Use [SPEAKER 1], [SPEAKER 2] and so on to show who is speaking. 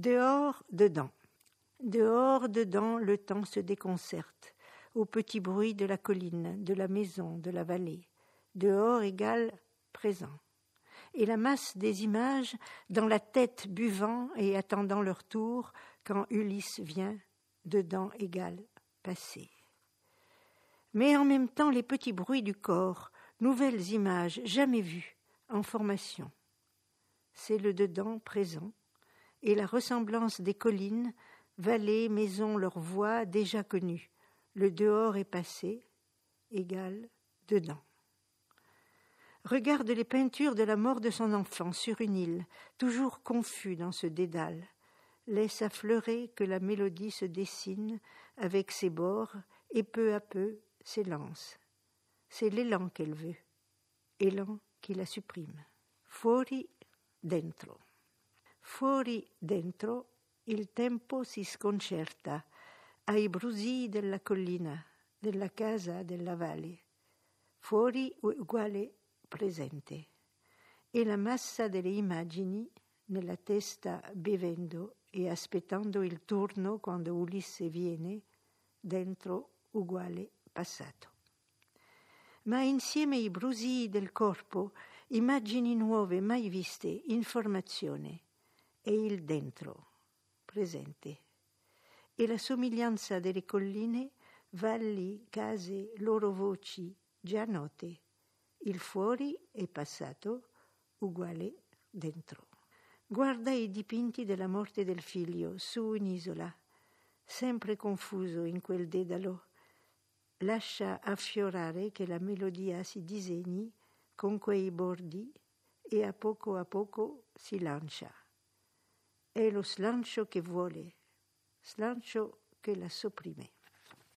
[SPEAKER 1] Dehors, dedans. Dehors, dedans, le temps se déconcerte, au petit bruit de la colline, de la maison, de la vallée. Dehors égale présent. Et la masse des images, dans la tête buvant et attendant leur tour, quand Ulysse vient, dedans égale passé. Mais en même temps les petits bruits du corps, nouvelles images jamais vues, en formation. C'est le dedans présent, et la ressemblance des collines, vallées, maisons, leurs voix déjà connues. Le dehors est passé, égal dedans. Regarde les peintures de la mort de son enfant sur une île, toujours confus dans ce dédale. Laisse affleurer que la mélodie se dessine avec ses bords et peu à peu s'élance. C'est l'élan qu'elle veut, élan qui la supprime. Fuori dentro. Fuori dentro il tempo si sconcerta ai brusii della collina, della casa, della valle. Fuori uguale presente. E la massa delle immagini nella testa bevendo e aspettando il turno quando Ulisse viene, dentro uguale passato. Ma insieme ai brusii del corpo, immagini nuove mai viste, informazione e il dentro, presente. E la somiglianza delle colline, valli, case, loro voci, già note. Il fuori è passato, uguale dentro. Guarda i dipinti della morte del figlio su in isola, sempre confuso in quel dedalo. Lascia affiorare che la melodia si disegni con quei bordi e a poco a poco si lancia. È lo slancio che vuole, slancio che la sopprime.